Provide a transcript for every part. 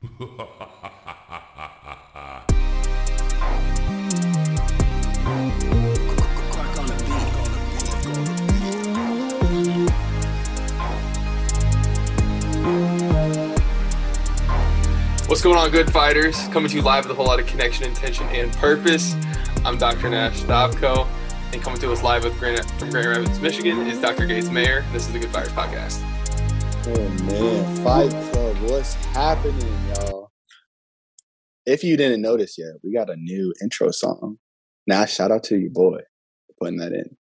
What's going on, good fighters? Coming to you live with a whole lot of connection, intention, and purpose. I'm Dr. Nash Stavko, and coming to us live with Grand, from Grand Rapids, Michigan is Dr. Gates Maier. This is the Good Fighters Podcast. Oh man, Fight what's happening, y'all? If you didn't notice yet, we got a new intro song. Now, shout out to your boy for putting that in.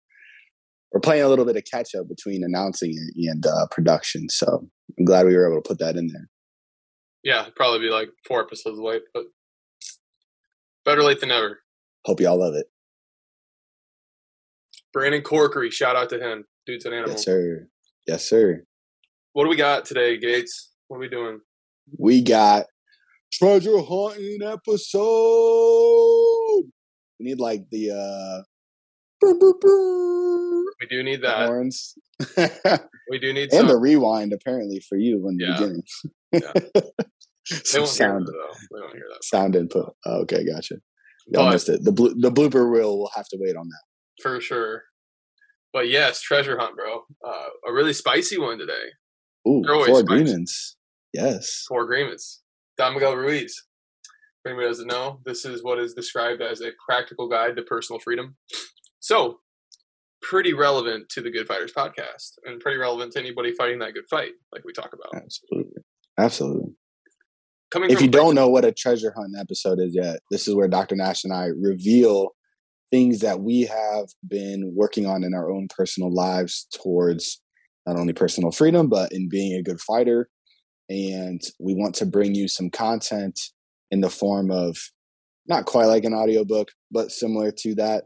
We're playing a little bit of catch up between announcing it and uh, production, so I'm glad we were able to put that in there. Yeah, probably be like four episodes late, but better late than never. Hope y'all love it. Brandon Corkery, shout out to him. Dude's an animal. Yes, sir. Yes, sir. What do we got today, Gates? What are we doing? We got treasure hunting episode. We need like the uh brr, brr, brr, We do need that. horns. We do need and some. the rewind apparently for you in the Yeah. beginning. Yeah. they Some sound that, though. They won't hear that. sound input. Oh, okay, gotcha. Y'all But- missed it. The blo- the blooper reel will have to wait on that. for sure. But yes, treasure hunt, bro. Uh, a really spicy one today. Ooh, four agreements. Yes. Four agreements. Don Miguel Ruiz. For anybody doesn't know, this is what is described as a practical guide to personal freedom. So, pretty relevant to the Good Fighters podcast, and pretty relevant to anybody fighting that good fight, like we talk about. Absolutely. Absolutely. Coming If you don't know what a treasure hunt episode is yet, this is where Dr. Nash and I reveal things that we have been working on in our own personal lives towards not only personal freedom, but in being a good fighter. And we want to bring you some content in the form of not quite like an audiobook, but similar to that.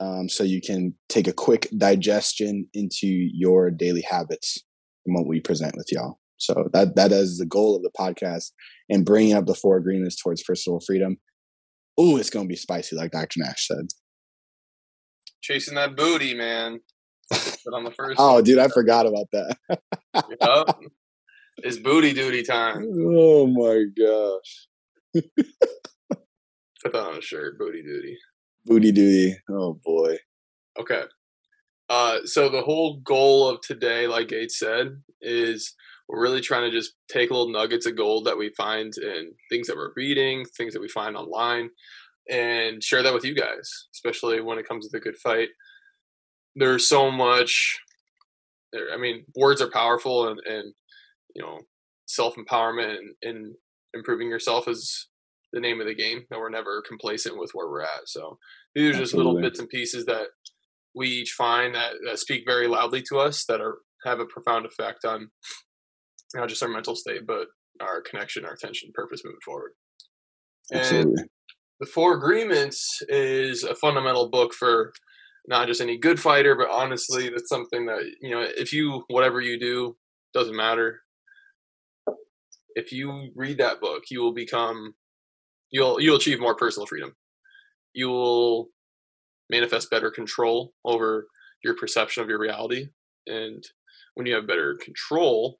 Um, so you can take a quick digestion into your daily habits from what we present with y'all. So that that is the goal of the podcast and bringing up the four agreements towards personal freedom. Ooh, it's gonna be spicy, like Dr. Nash said. chasing that booty, man. But on the first, Oh, dude, I forgot about that. Yup. it's booty duty time. Oh my gosh, Put that on a shirt, booty duty. booty duty. Oh boy. Okay. Uh, so the whole goal of today, like Gates said, is we're really trying to just take little nuggets of gold that we find in things that we're reading, things that we find online, and share that with you guys, especially when it comes to the good fight. There's so much. There, I mean, words are powerful, and, and you know, self empowerment and, and improving yourself is the name of the game. And we're never complacent with where we're at. So these are just little bits and pieces that we each find that, that speak very loudly to us that are have a profound effect on not just our mental state but our connection our attention purpose moving forward and Absolutely. the four agreements is a fundamental book for not just any good fighter but honestly that's something that you know if you whatever you do doesn't matter. If you read that book you will become you'll you'll achieve more personal freedom. You will manifest better control over your perception of your reality. And when you have better control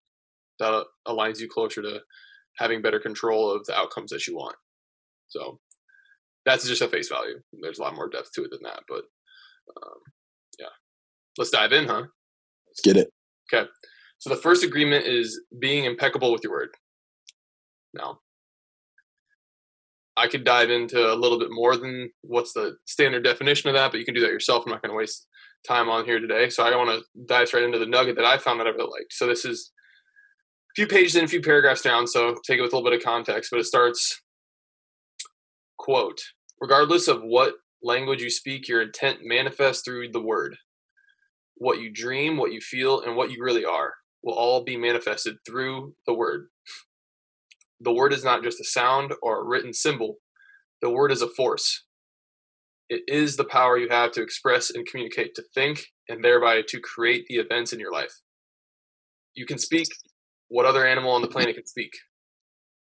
that aligns you closer to having better control of the outcomes that you want. So that's just a face value. There's a lot more depth to it than that but um, yeah let's dive in huh Let's get it. Okay. So the first agreement is being impeccable with your word. Now, I could dive into a little bit more than what's the standard definition of that, but you can do that yourself. I'm not going to waste time on here today. So I want to dive straight into the nugget that I found that I really liked. So this is a few pages in, a few paragraphs down. So take it with a little bit of context, but it starts quote, regardless of what language you speak, your intent manifests through the word what you dream, what you feel, and what you really are will all be manifested through the word. The word is not just a sound or a written symbol, the word is a force. It is the power you have to express and communicate, to think, and thereby to create the events in your life. You can speak what other animal on the planet can speak.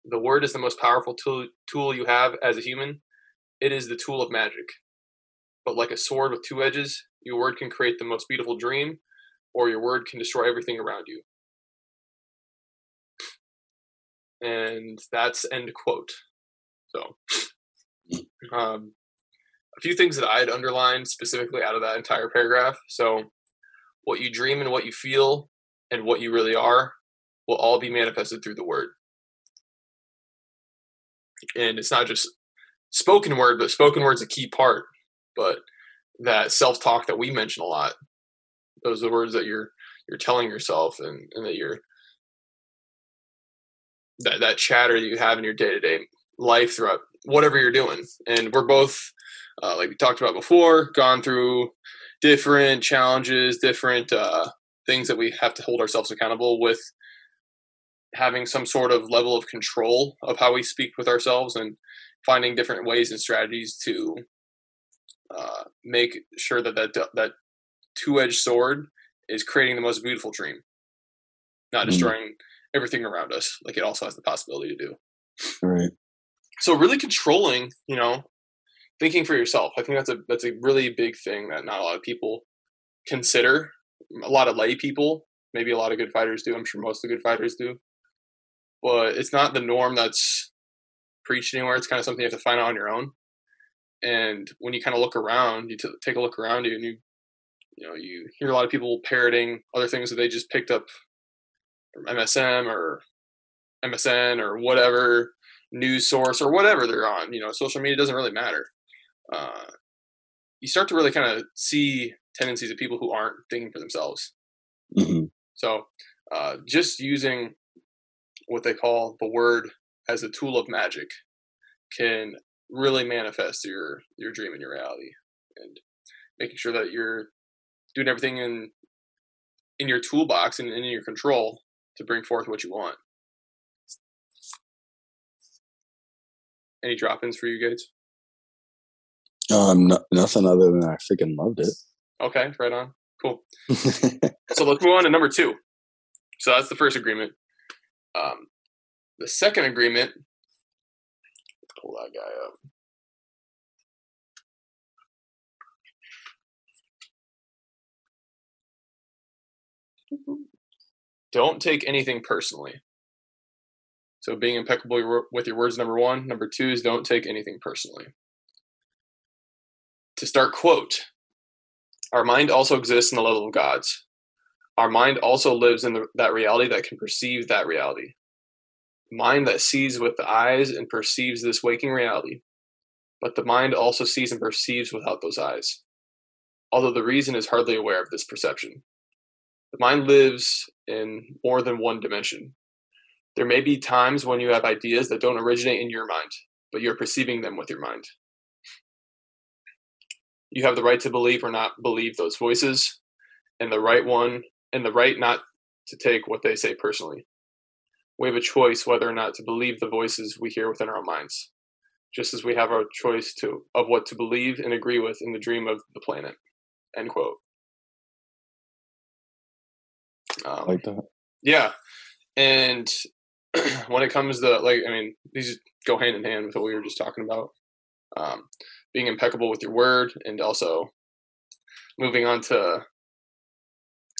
The word is the most powerful tool, tool you have as a human. It is the tool of magic. But like a sword with two edges, your word can create the most beautiful dream, or your word can destroy everything around you. and that's end quote. So, um, a few things that I had underlined specifically out of that entire paragraph. So, what you dream and what you feel and what you really are will all be manifested through the word. And it's not just spoken word, but spoken word's a key part. But that self talk that we mention a lot, those are the words that you're you're telling yourself and, and that you're that that chatter that you have in your day to day life throughout whatever you're doing. And we're both, uh, like we talked about before, gone through different challenges, different uh, things that we have to hold ourselves accountable with having some sort of level of control of how we speak with ourselves and finding different ways and strategies to uh, make sure that that that two-edged sword is creating the most beautiful dream not mm-hmm. destroying mm everything around us like it also has the possibility to do. Right. So really controlling you know thinking for yourself. I think that's a that's a really big thing that not a lot of people consider. A lot of lay people maybe a lot of good fighters do i'm sure most of the good fighters do. But it's not the norm that's preached anywhere. It's kind of something you have to find out on your own and when you kind of look around you t- take a look around you and you you know you hear a lot of people parroting other things that they just picked up from MSM or MSN or whatever news source or whatever they're on. You know, social media doesn't really matter. Uh, you start to really kind of see tendencies of people who aren't thinking for themselves. Mm-hmm. So, uh, just using what they call the word as a tool of magic can really manifest your your dream and your reality, and making sure that you're doing everything in in your toolbox and in your control to bring forth what you want. Any drop-ins for you, guys Um, no, nothing other than I freaking loved it. Okay, right on. Cool. so let's move on to number two. So that's the first agreement. Um, the second agreement. Pull that guy up. Don't take anything personally. So being impeccable with your words, number one. Number two is don't take anything personally. To start, quote, our mind also exists in the level of God's. Our mind also lives in the, that reality that can perceive that reality. Mind that sees with the eyes and perceives this waking reality, but the mind also sees and perceives without those eyes, although the reason is hardly aware of this perception. The mind lives in more than one dimension. There may be times when you have ideas that don't originate in your mind, but you're perceiving them with your mind. You have the right to believe or not believe those voices, and the right one, and the right not to take what they say personally. We have a choice whether or not to believe the voices we hear within our minds, just as we have our choice to of what to believe and agree with in the dream of the planet. End quote. Um, like that. Yeah, and when it comes to like, I mean, these go hand in hand with what we were just talking about. Um, being impeccable with your word, and also moving on to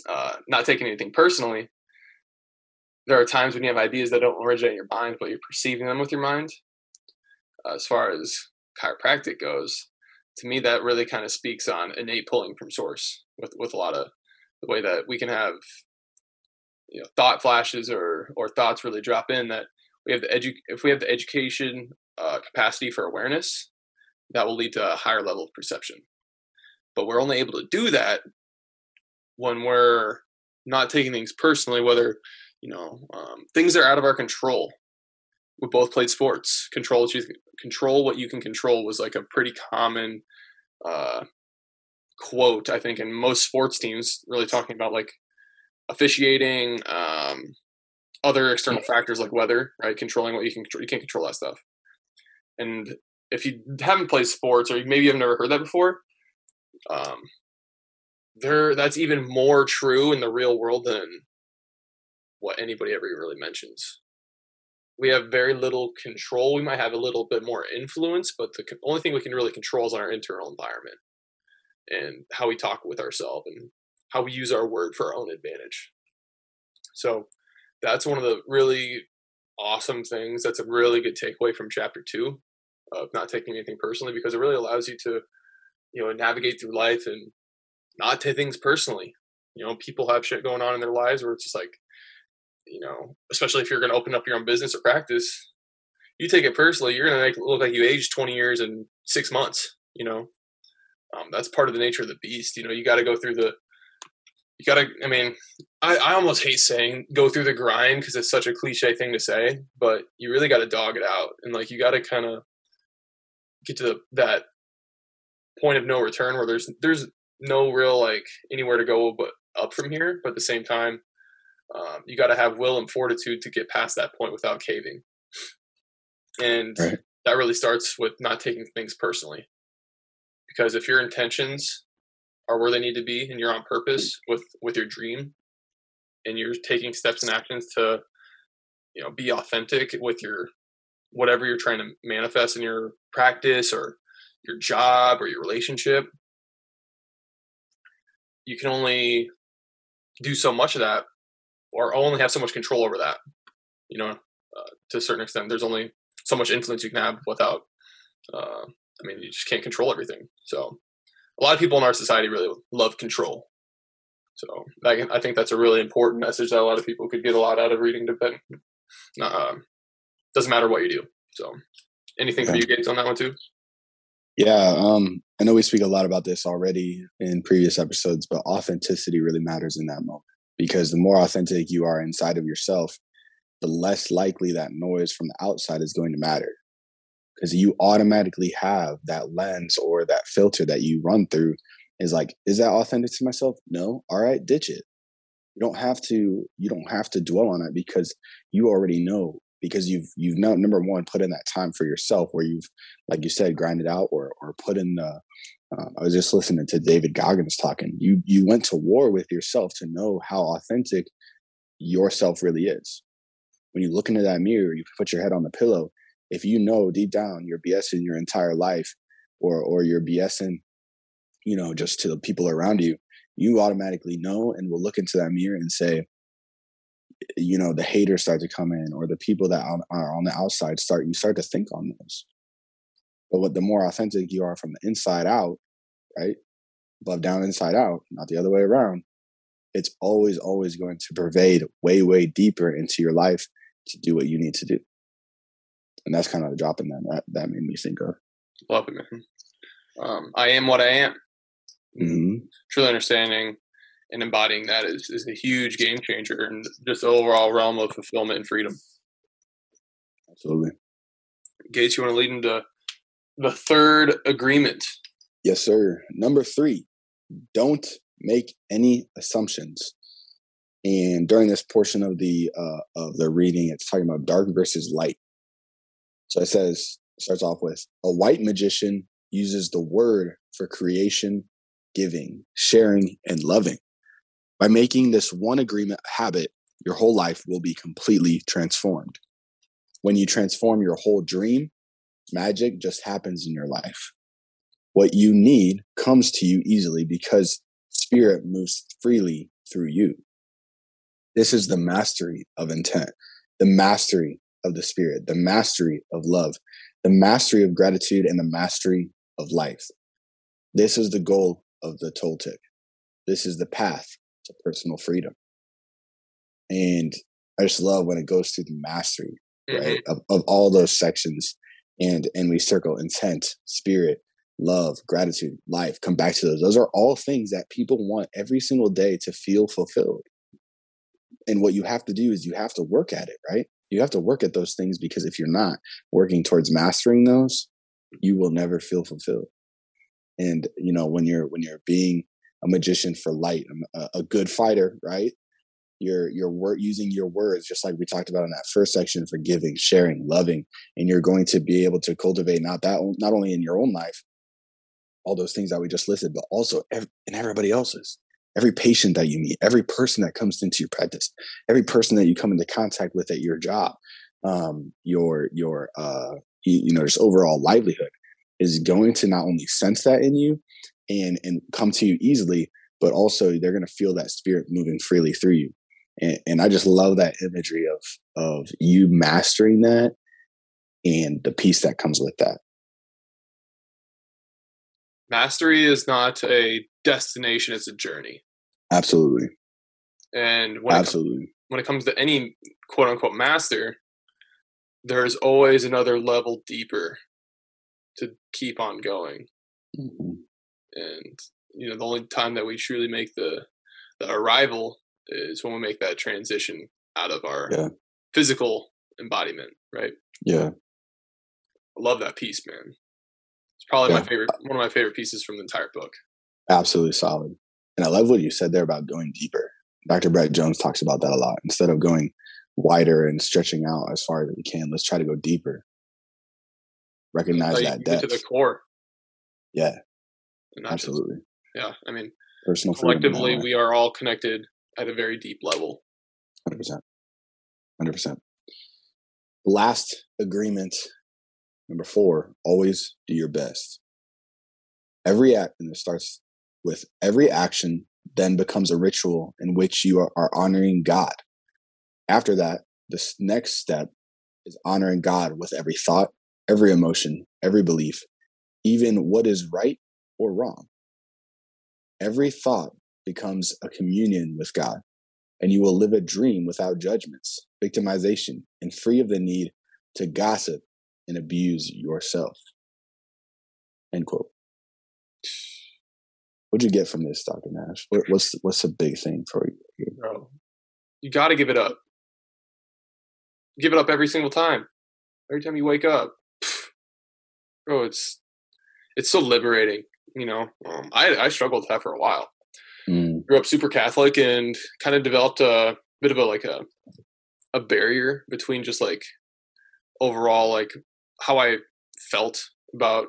uh, not taking anything personally. There are times when you have ideas that don't originate in your mind, but you're perceiving them with your mind. As far as chiropractic goes, to me, that really kind of speaks on innate pulling from source with with a lot of the way that we can have you know thought flashes or or thoughts really drop in that we have the edu- if we have the education uh, capacity for awareness that will lead to a higher level of perception but we're only able to do that when we're not taking things personally whether you know um, things are out of our control we both played sports control what you control what you can control was like a pretty common uh, quote i think in most sports teams really talking about like officiating, um, other external factors like weather, right? Controlling what you can control. You can't control that stuff. And if you haven't played sports or maybe you've never heard that before, um, there that's even more true in the real world than what anybody ever really mentions. We have very little control. We might have a little bit more influence, but the only thing we can really control is our internal environment and how we talk with ourselves and how we use our word for our own advantage. So that's one of the really awesome things. That's a really good takeaway from chapter two of not taking anything personally because it really allows you to, you know, navigate through life and not take things personally. You know, people have shit going on in their lives where it's just like, you know, especially if you're going to open up your own business or practice, you take it personally, you're going to make it look like you aged 20 years in six months. You know, um, that's part of the nature of the beast. You know, you got to go through the you gotta i mean i, I almost hate saying go through the grind because it's such a cliche thing to say but you really gotta dog it out and like you gotta kind of get to that point of no return where there's there's no real like anywhere to go but up from here but at the same time um, you got to have will and fortitude to get past that point without caving and right. that really starts with not taking things personally because if your intentions are where they need to be and you're on purpose with with your dream and you're taking steps and actions to you know be authentic with your whatever you're trying to manifest in your practice or your job or your relationship you can only do so much of that or only have so much control over that you know uh, to a certain extent there's only so much influence you can have without uh, i mean you just can't control everything so a lot of people in our society really love control. So I, I think that's a really important message that a lot of people could get a lot out of reading Ben. Uh, doesn't matter what you do. So anything for you guys on that one too? Yeah, um, I know we speak a lot about this already in previous episodes, but authenticity really matters in that moment because the more authentic you are inside of yourself, the less likely that noise from the outside is going to matter. Because you automatically have that lens or that filter that you run through is like is that authentic to myself? No. All right ditch it. You don't have to you don't have to dwell on it because you already know because you've you've now number one put in that time for yourself where you've like you said grinded out or or put in the um, I was just listening to David Goggins talking. You you went to war with yourself to know how authentic yourself really is. When you look into that mirror, you put your head on the pillow, if you know deep down you're BSing your entire life or or you're BSing, you know, just to the people around you, you automatically know and will look into that mirror and say, you know, the haters start to come in or the people that are on the outside start, you start to think on those. But what the more authentic you are from the inside out, right? Above down, inside out, not the other way around. It's always, always going to pervade way, way deeper into your life to do what you need to do and that's kind of the drop in that that, that made me think of. Love it, man. Um, I am what I am. Mm-hmm. Truly understanding and embodying that is, is a huge game changer in just the overall realm of fulfillment and freedom. Absolutely. Gates, you want to lead into the third agreement? Yes, sir. Number three, don't make any assumptions. And during this portion of the uh, of the reading, it's talking about dark versus light. So it says, starts off with a white magician uses the word for creation, giving, sharing, and loving. By making this one agreement a habit, your whole life will be completely transformed. When you transform your whole dream, magic just happens in your life. What you need comes to you easily because spirit moves freely through you. This is the mastery of intent, the mastery of the spirit, the mastery of love, the mastery of gratitude, and the mastery of life. This is the goal of the Toltec. This is the path to personal freedom. And I just love when it goes through the mastery, mm-hmm. of, of all those sections. And and we circle intent, spirit, love, gratitude, life. Come back to those. Those are all things that people want every single day to feel fulfilled. And what you have to do is you have to work at it, right? you have to work at those things because if you're not working towards mastering those you will never feel fulfilled and you know when you're when you're being a magician for light um, a, a good fighter right you're you're wor- using your words just like we talked about in that first section for giving sharing loving and you're going to be able to cultivate not that not only in your own life all those things that we just listed but also ev- in everybody else's every patient that you meet, every person that comes into your practice, every person that you come into contact with at your job, um, your your uh, you, you know just overall livelihood is going to not only sense that in you and and come to you easily, but also they're going to feel that spirit moving freely through you. and, and I just love that imagery of of you mastering that and the peace that comes with that. Mastery is not a destination; it's a journey. Absolutely. And when absolutely, it comes, when it comes to any quote unquote master, there's always another level deeper to keep on going. Mm-hmm. And you know, the only time that we truly make the the arrival is when we make that transition out of our yeah. physical embodiment, right? Yeah. I love that piece, man. It's probably yeah. my favorite one of my favorite pieces from the entire book. Absolutely solid. And I love what you said there about going deeper. Dr. Brett Jones talks about that a lot. Instead of going wider and stretching out as far as we can, let's try to go deeper. Recognize that depth. To the core. Yeah. Absolutely. Just, yeah. I mean, personal collectively, we are all connected at a very deep level. 100%. 100%. Last agreement, number four, always do your best. Every act, and it starts with every action then becomes a ritual in which you are, are honoring God. After that, this next step is honoring God with every thought, every emotion, every belief, even what is right or wrong. Every thought becomes a communion with God, and you will live a dream without judgments, victimization, and free of the need to gossip and abuse yourself. End quote. What'd you get from this, Dr. Nash? What, what's what's a big thing for you? Bro, you got to give it up. Give it up every single time. Every time you wake up, bro, it's it's so liberating. You know, um, I I struggled with that for a while. Mm. Grew up super Catholic and kind of developed a bit of a like a a barrier between just like overall like how I felt about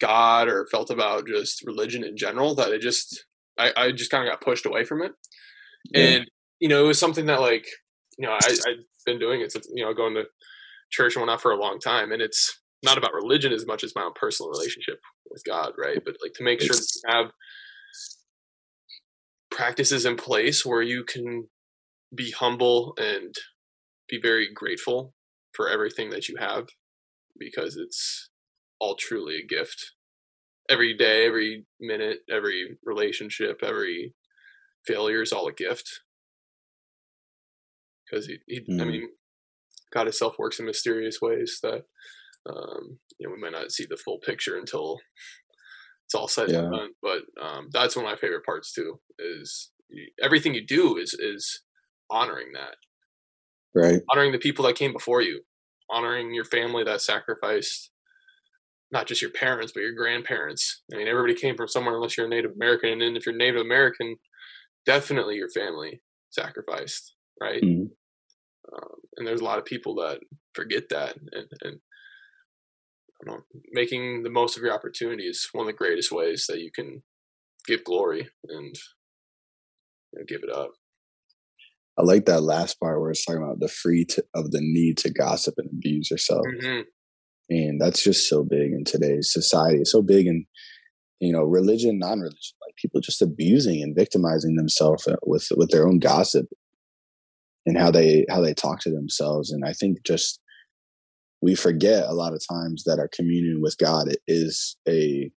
God or felt about just religion in general that it just I, I just kind of got pushed away from it. Yeah. And you know, it was something that like you know I, I've been doing it since you know going to church and whatnot for a long time, and it's not about religion as much as my own personal relationship with God, right? But like to make sure that you have practices in place where you can be humble and be very grateful for everything that you have because it's all truly a gift. Every day, every minute, every relationship, every failure is all a gift. Because he, he mm. I mean, God Himself works in mysterious ways that um, you know we might not see the full picture until it's all said yeah. and done. But um, that's one of my favorite parts too. Is everything you do is is honoring that, right? Honoring the people that came before you, honoring your family that sacrificed not just your parents, but your grandparents. I mean, everybody came from somewhere unless you're a Native American. And then if you're Native American, definitely your family sacrificed, right? Mm-hmm. Um, and there's a lot of people that forget that. And, and know, making the most of your opportunity is one of the greatest ways that you can give glory and you know, give it up. I like that last part where it's talking about the free to, of the need to gossip and abuse yourself. Mm-hmm. And that's just so big in today's society. It's so big in you know religion non-religion like people just abusing and victimizing themselves uh, with with their own gossip and how they how they talk to themselves. And i think just we forget a lot of times that our communion with god is a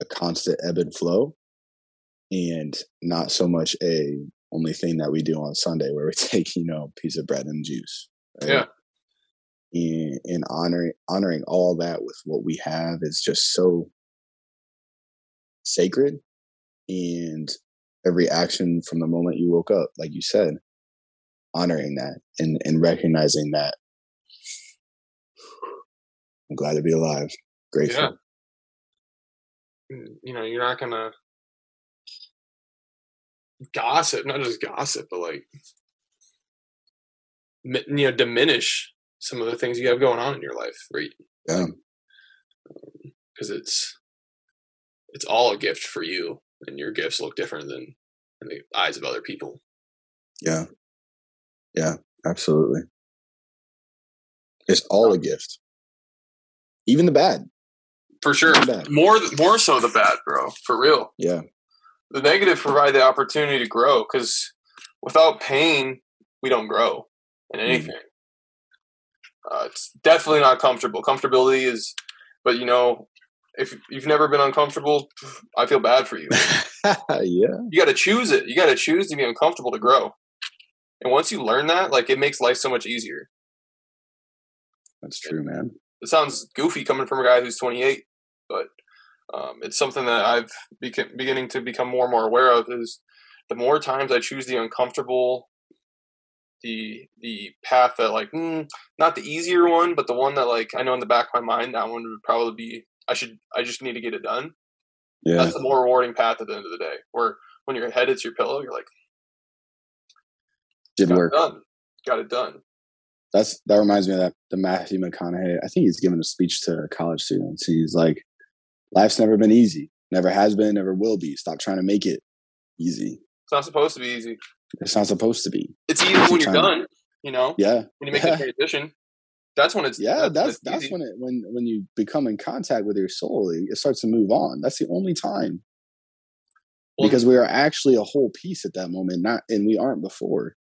a constant ebb and flow and not so much a only thing that we do on sunday where we take you know a piece of bread and juice right? yeah. And, and honoring honoring all that with what we have is just so sacred. And every action from the moment you woke up like you said honoring that and and recognizing that. I'm glad to be alive. Grateful. Yeah. Mm, you know you're not gonna gossip not just gossip but like you know diminish some of the things you have going on in your life, right? Yeah. Because um, it's it's all a gift for you, and your gifts look different than in the eyes of other people. Yeah. Yeah, absolutely. It's all a gift. Even the bad. For sure. More more so the bad, bro. For real. Yeah. The negative provide the opportunity to grow because without pain, we don't grow in Mm. anything. Uh, it's definitely not comfortable. Comfortability is, but you know, if you've never been uncomfortable, I feel bad for you. yeah. You got to choose it. You got to choose to be uncomfortable to grow. And once you learn that, like it makes life so much easier. That's true, man. It sounds goofy coming from a guy who's 28, but um, it's something that I've beca- beginning to become more and more aware of. Is the more times I choose the uncomfortable, the the path that like mm, not the easier one, but the one that like I know in the back of my mind that one would probably be I should I just need to get it done. Yeah. That's the more rewarding path at the end of the day. Where when your head hits your pillow, you're like, Did got work. it done, got it done. That's that reminds me of that the Matthew McConaughey. I think he's giving a speech to college students. He's like, "Life's never been easy. Never has been. Never will be. Stop trying to make it easy. It's not supposed to be easy. It's not supposed to be." It's easy when you're done. You know, Yeah. when you make Yeah. the transition. That's when it's Yeah, that's when that's, it's when it when when you become in contact with your soul, it, starts to move on. That's the only time Well, because we are actually a whole piece at that moment, not and we aren't before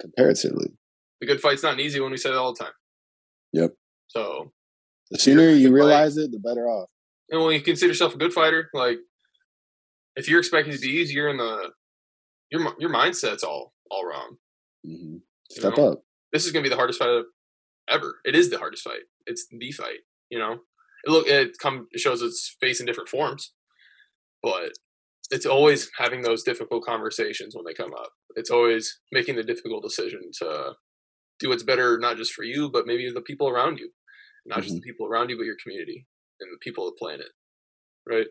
comparatively. the good fight's not easy when we say it all the time. Yep. So, The sooner you good fight. realize it, the better off. And when you consider yourself a good fighter, like if you're expecting to be easy, you're in the your your mindset's all all wrong. hmm You Step know? up. This is gonna be the hardest fight ever. It is the hardest fight. It's the fight. You know, it look it come it shows its face in different forms, but it's always having those difficult conversations when they come up. It's always making the difficult decision to do what's better, not just for you, but maybe the people around you, not just the people around you, but your community and the people of the planet, right?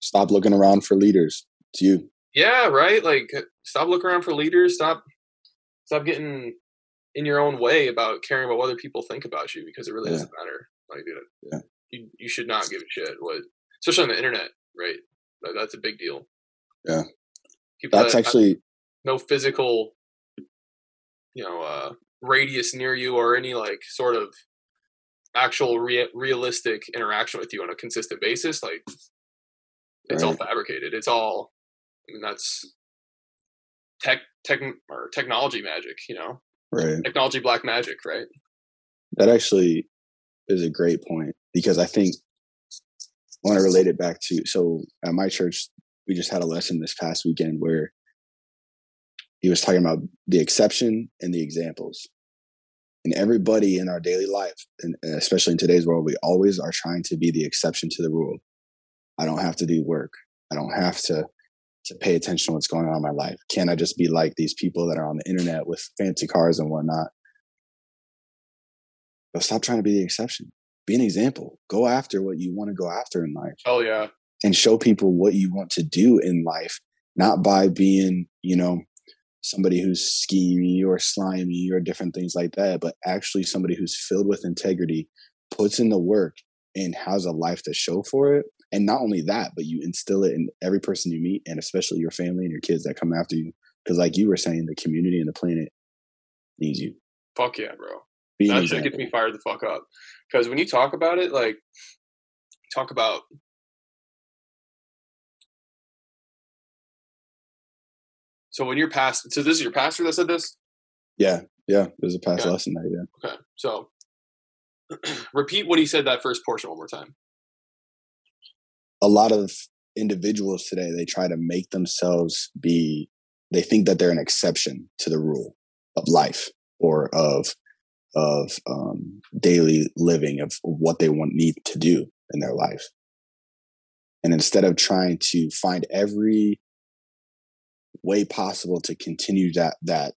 Stop looking around for leaders. It's you. Yeah, right. Like, stop looking around for leaders. Stop, stop getting in your own way about caring about what other people think about you because it really Yeah. doesn't matter. Like, dude, Yeah. you you should not give a shit what, especially on the internet, right? Like, that's a big deal. Yeah. People That's that actually no physical, you know, uh, radius near you or any like sort of actual rea- realistic interaction with you on a consistent basis. Like, it's all fabricated. It's all, I mean, that's tech, tech, or technology magic, you know, right. technology black magic, right? That actually is a great point because I think I want to relate it back to so at my church we just had a lesson this past weekend where he was talking about the exception and the examples. And everybody in our daily life, and especially in today's world, we always are trying to be the exception to the rule. I don't have to do work. I don't have to to pay attention to what's going on in my life. Can I just be like these people that are on the internet with fancy cars and whatnot? But stop trying to be the exception. Be an example. Go after what you want to go after in life Oh yeah, and show people what you want to do in life, not by being, you know, somebody who's schemy or slimy or different things like that, but actually somebody who's filled with integrity, puts in the work, and has a life to show for it. And not only that, but you instill it in every person you meet, and especially your family and your kids that come after you. Because, like you were saying, the community and the planet needs you. fuck yeah, bro. Be that shit gets me fired the fuck up because when you talk about it, like talk about so when you're past so this is your pastor that said this Yeah, yeah. There's a past Okay. lesson there. Yeah. okay so repeat what he said that first portion one more time a lot of individuals today they try to make themselves be they think that they're an exception to the rule of life or of of um, daily living of what they want need to do in their life and instead of trying to find every way possible to continue that that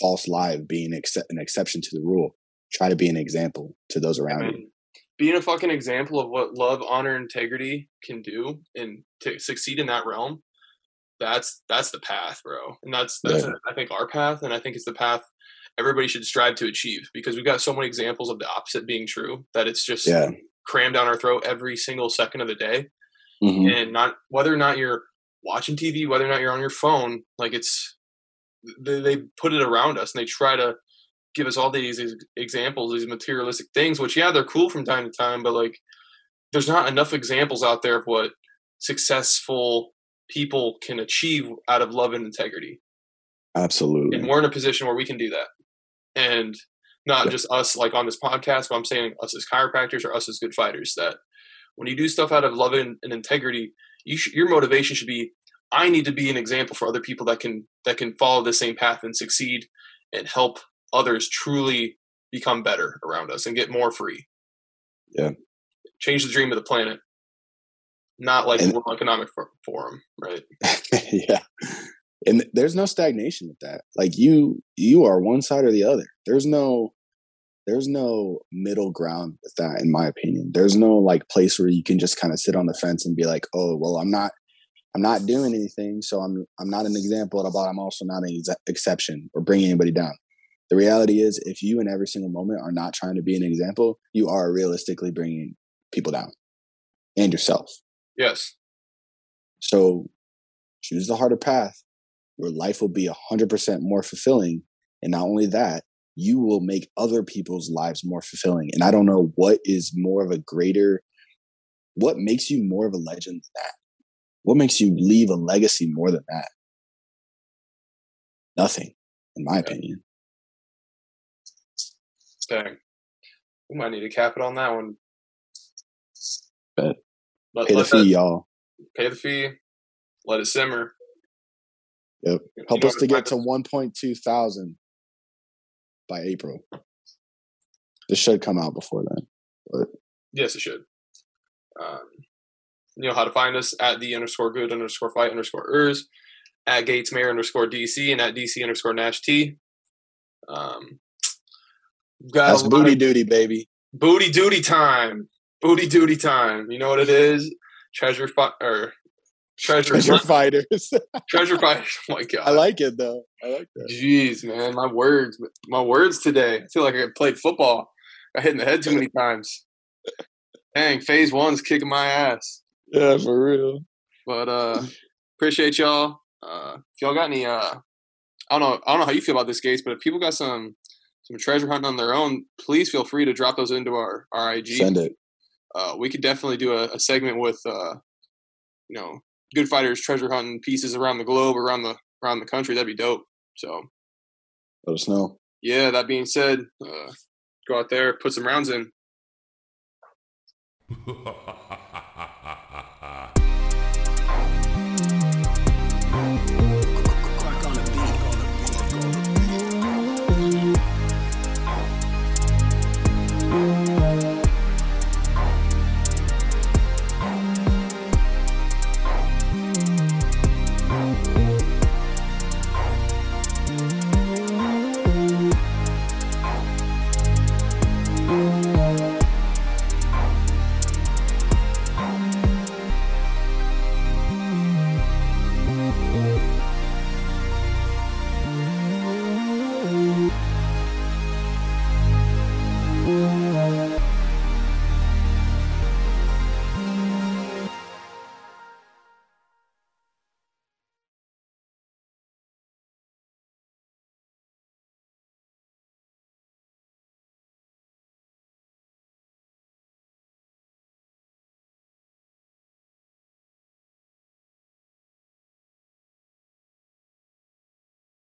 false lie of being accept, an exception to the rule. Try to be an example to those around you. Being a fucking example of what love honor integrity can do and to succeed in that realm that's that's the path bro. And that's that's Yeah. i think our path and i think it's the path everybody should strive to achieve because we've got so many examples of the opposite being true that it's just yeah. crammed down our throat every single second of the day. Mhm. and not whether or not you're watching tv whether or not you're on your phone like it's they, they put it around us and they try to give us all these ex- examples these materialistic things which yeah they're cool from time to time but like there's not enough examples out there of what successful people can achieve out of love and integrity. Absolutely. And we're in a position where we can do that. And not yeah. just us like on this podcast, but I'm saying us as chiropractors or us as good fighters that when you do stuff out of love and, and integrity, you sh- your motivation should be I need to be an example for other people that can that can follow the same path and succeed and help others truly become better around us and get more free. Yeah. Change the dream of the planet. Not like and, the World Economic Forum, right? yeah. And there's no stagnation with that. Like you you are one side or the other. There's no there's no middle ground with that in my opinion. There's no like place where you can just kind of sit on the fence and be like, "Oh, well, I'm not I'm not doing anything, so I'm I'm not an example, but I'm also not an ex- exception or bringing anybody down. The reality is, if you in every single moment are not trying to be an example, you are realistically bringing people down and yourself. Yes. So choose the harder path where life will be 100% more fulfilling. And not only that, you will make other people's lives more fulfilling. And I don't know what is more of a greater, what makes you more of a legend than that? What makes you leave a legacy more than that? Nothing, in my opinion. Dang. We might need to cap it on that one. Bet. Let, pay the fee, that, y'all. Pay the fee. Let it simmer. Yep. Help us to get to 1.2 thousand by April. This should come out before then. But. Yes, it should. Um, you know how to find us at the underscore good underscore fight underscore ers, at Gates Maier underscore DC, and at DC underscore Nash T. Um, Got That's booty of, duty, baby. Booty duty time. Booty duty time. You know what it is? Treasure fi- or treasure, treasure fighters. treasure fighters. Oh my god. I like it though. I like that. Jeez, man, my words, my words today. I feel like I played football. I hit in the head too many times. Dang, phase one's kicking my ass. Yeah, for real. But uh appreciate y'all. Uh if y'all got any uh I don't know I don't know how you feel about this Gates, but if people got some some treasure hunting on their own, please feel free to drop those into our, our IG. Send it. Uh, we could definitely do a, a segment with, uh, you know, good fighters treasure hunting pieces around the globe, around the around the country. That'd be dope. So, let us know. Yeah. That being said, uh, go out there, put some rounds in.